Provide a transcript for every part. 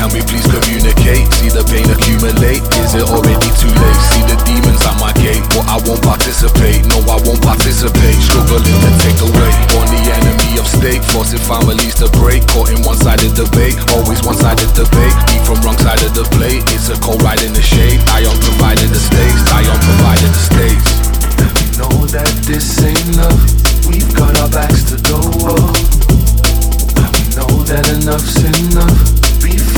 Can we please communicate? See the pain accumulate? Is it already too late? See the demons at my gate? Well, I won't participate. No, I won't participate. Struggling to take away. weight. On the enemy of state, forcing families to break. Caught in one-sided debate, always one-sided debate. Be from wrong side of the plate. It's a cold ride in the shade. I am providing the stakes. I am providing the stakes. We know that this ain't love. We've got our backs to the wall. We know that enough's enough.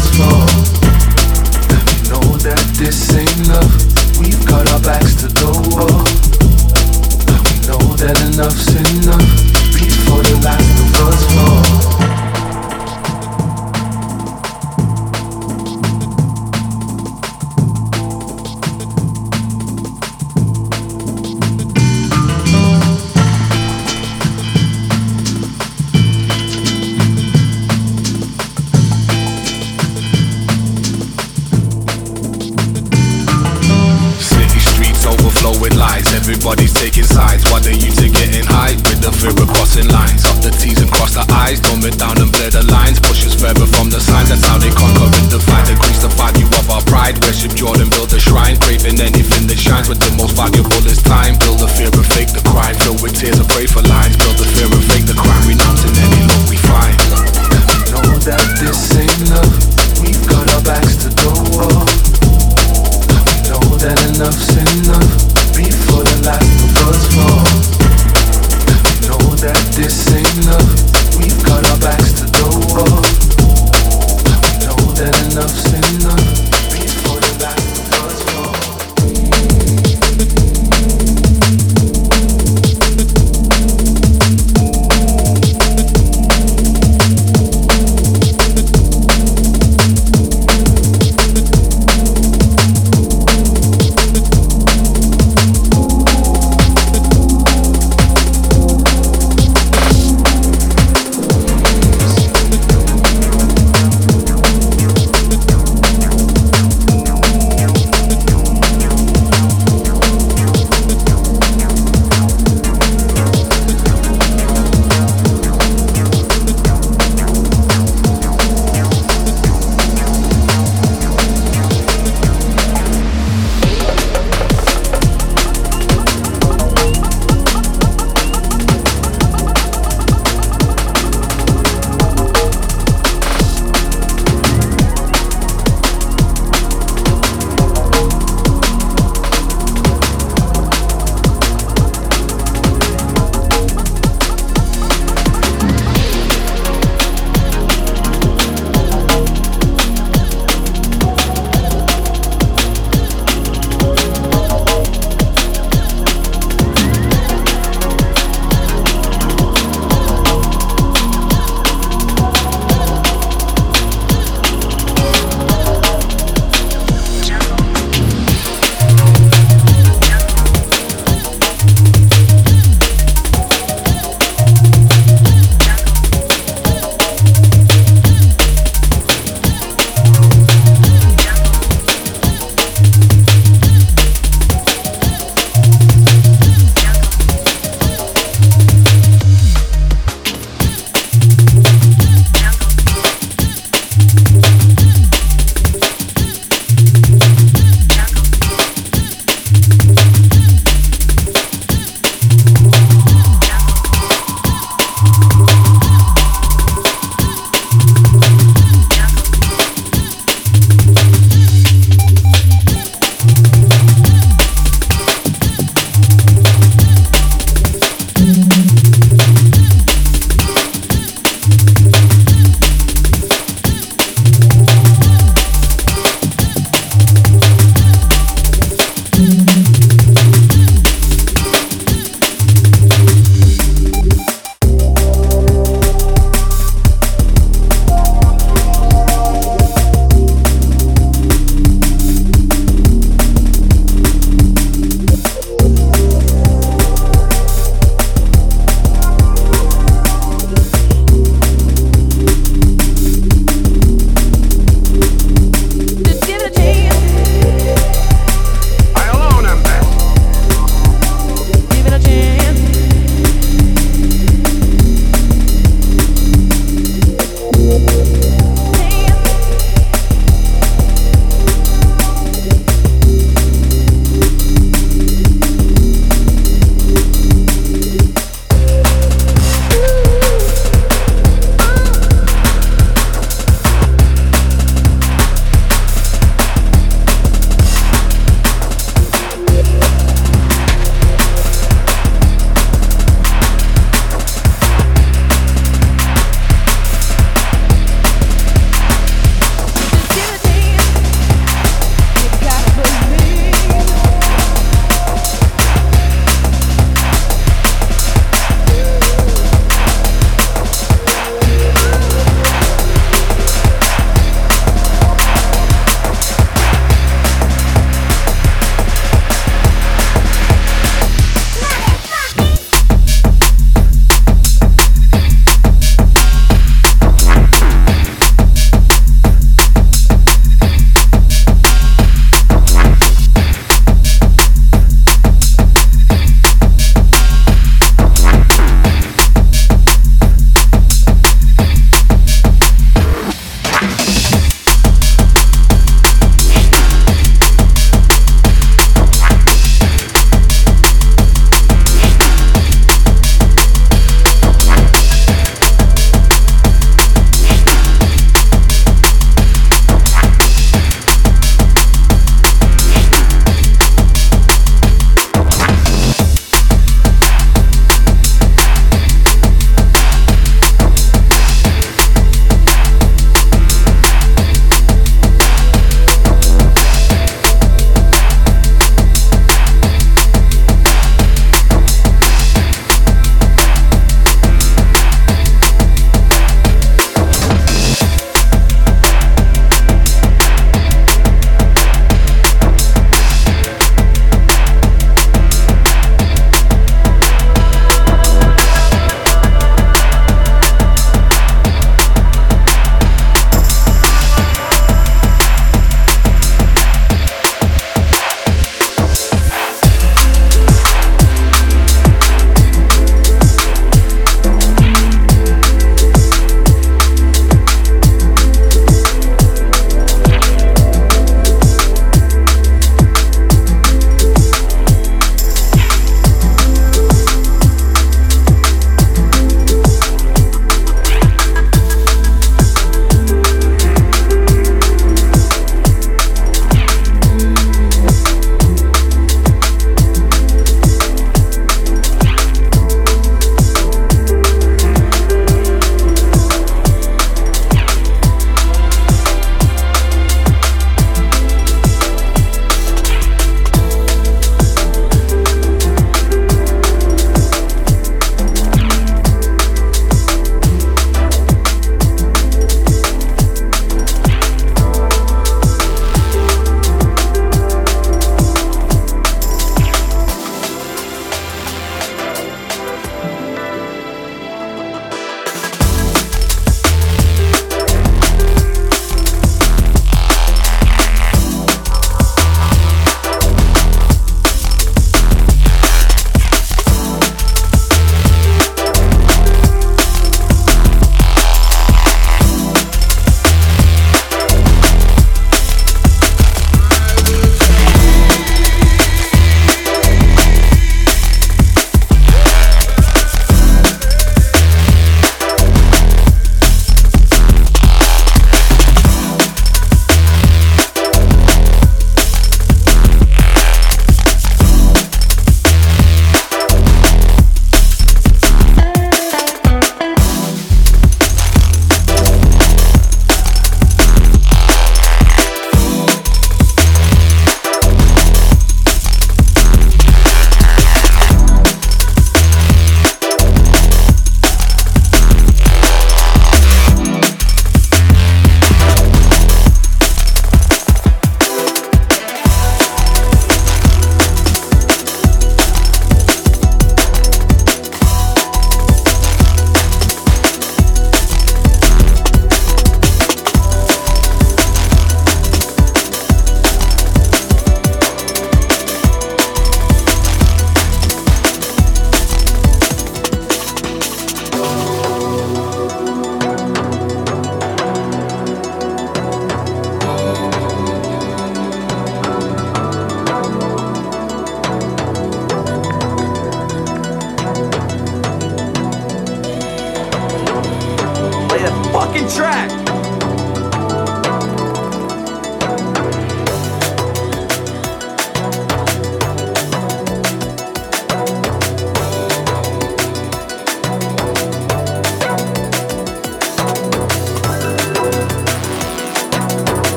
was for.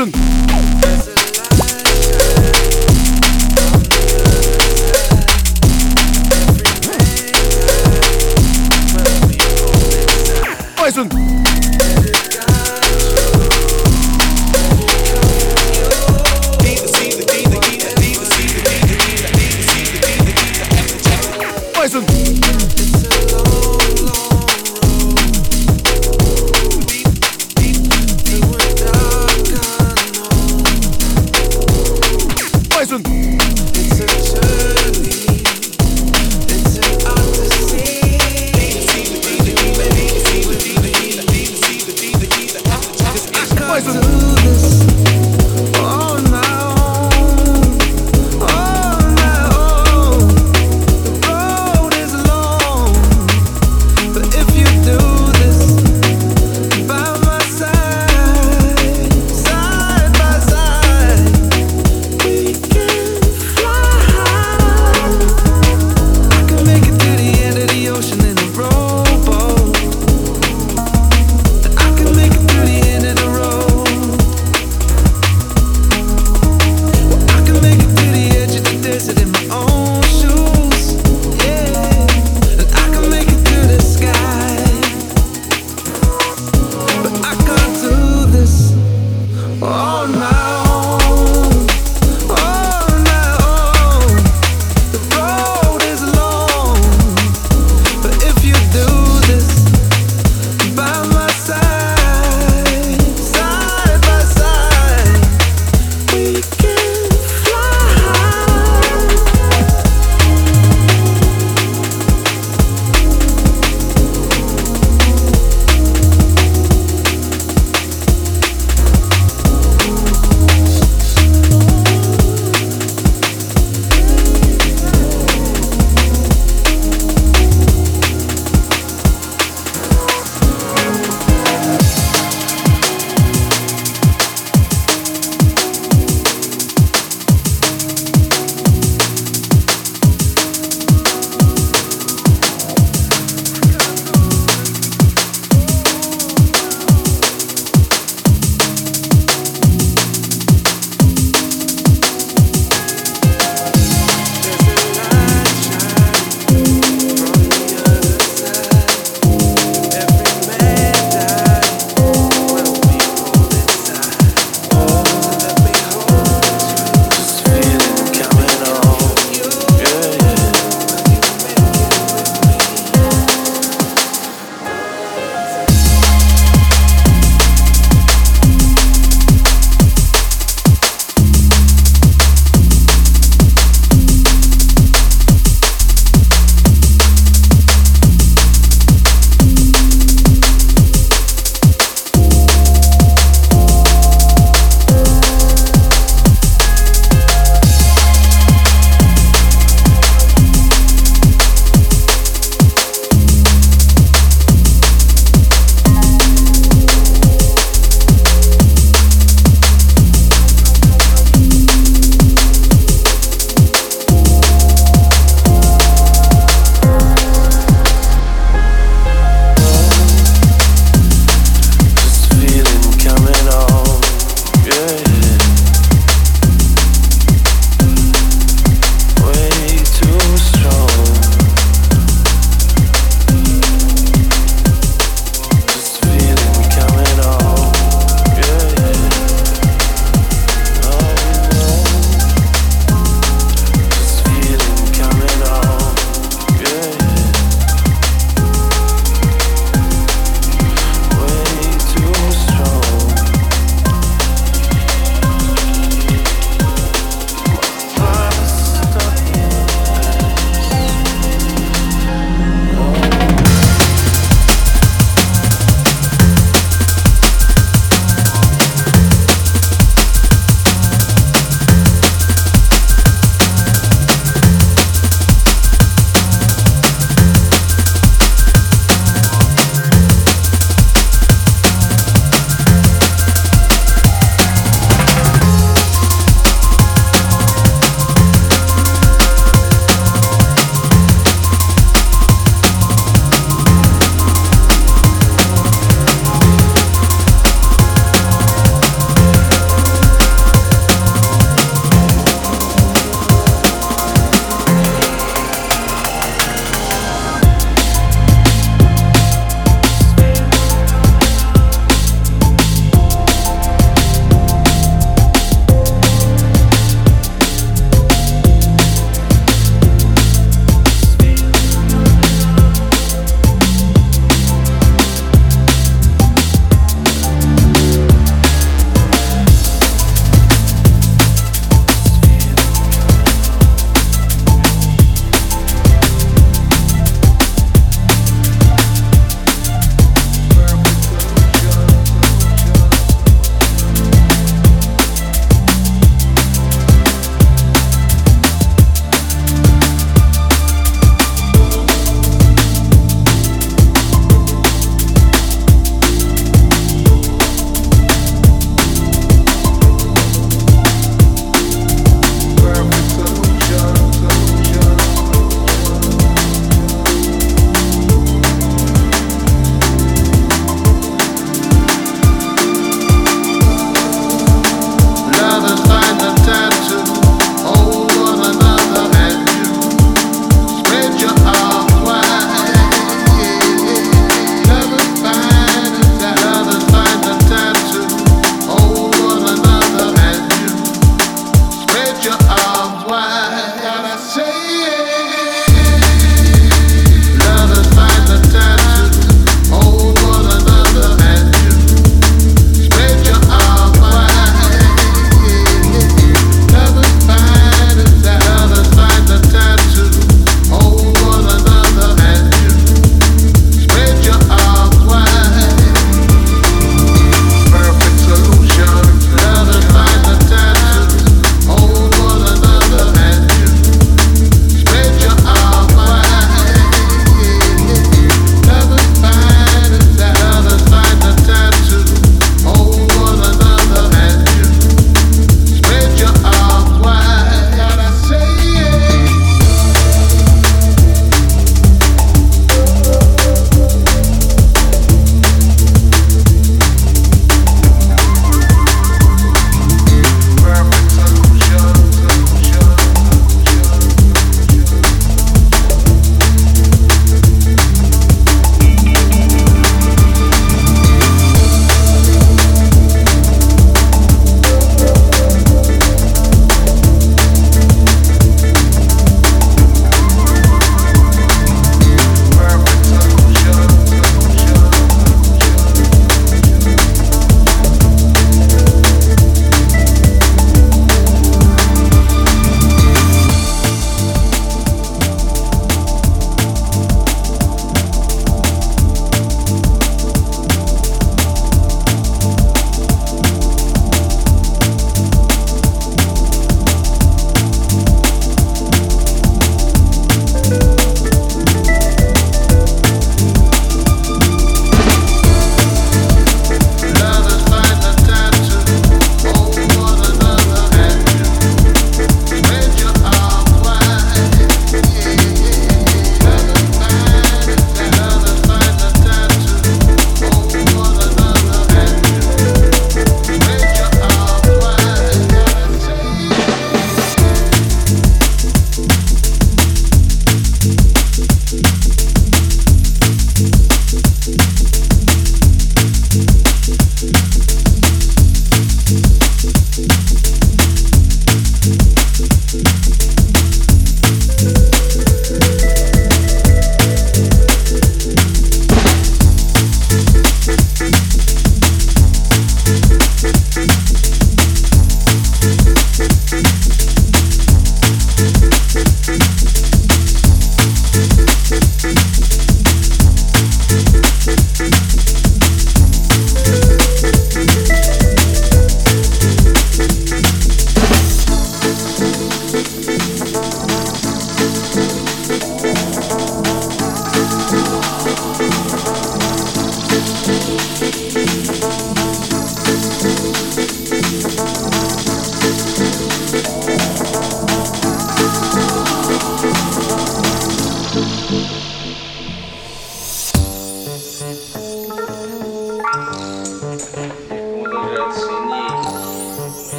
Poison.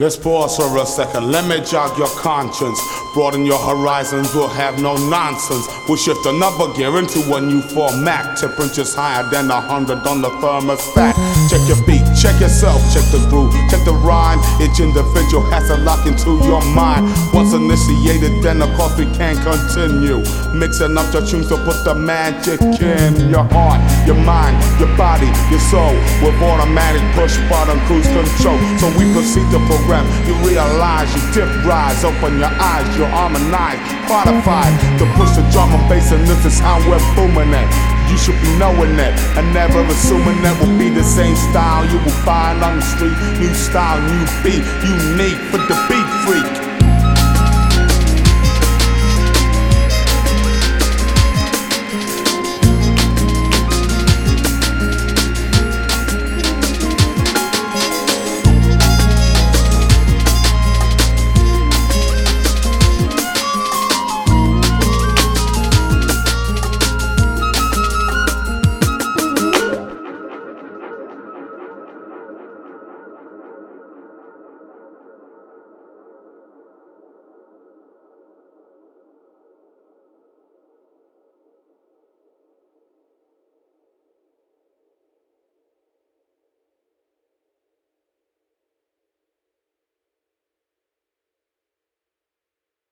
Let's pause for a second. Let me jog your conscience. Broaden your horizons. We'll have no nonsense. We'll shift another gear into a new format. Temperatures higher than a hundred on the thermostat. Check your feet, check yourself, check the groove, check the rhyme. Each individual has to lock into your mind. Once initiated, then of course we can continue. Mixing up your tunes to put the magic in your heart, your mind, your body, your soul. With automatic push button cruise control. So we proceed to program you realize you dip rise, open your eyes, you're harmonized, qualified to push the drum and bass, and this is how we're booming it. You should be knowing that and never assuming that will be the same style you will find on the street. New style, new beat, unique for the beat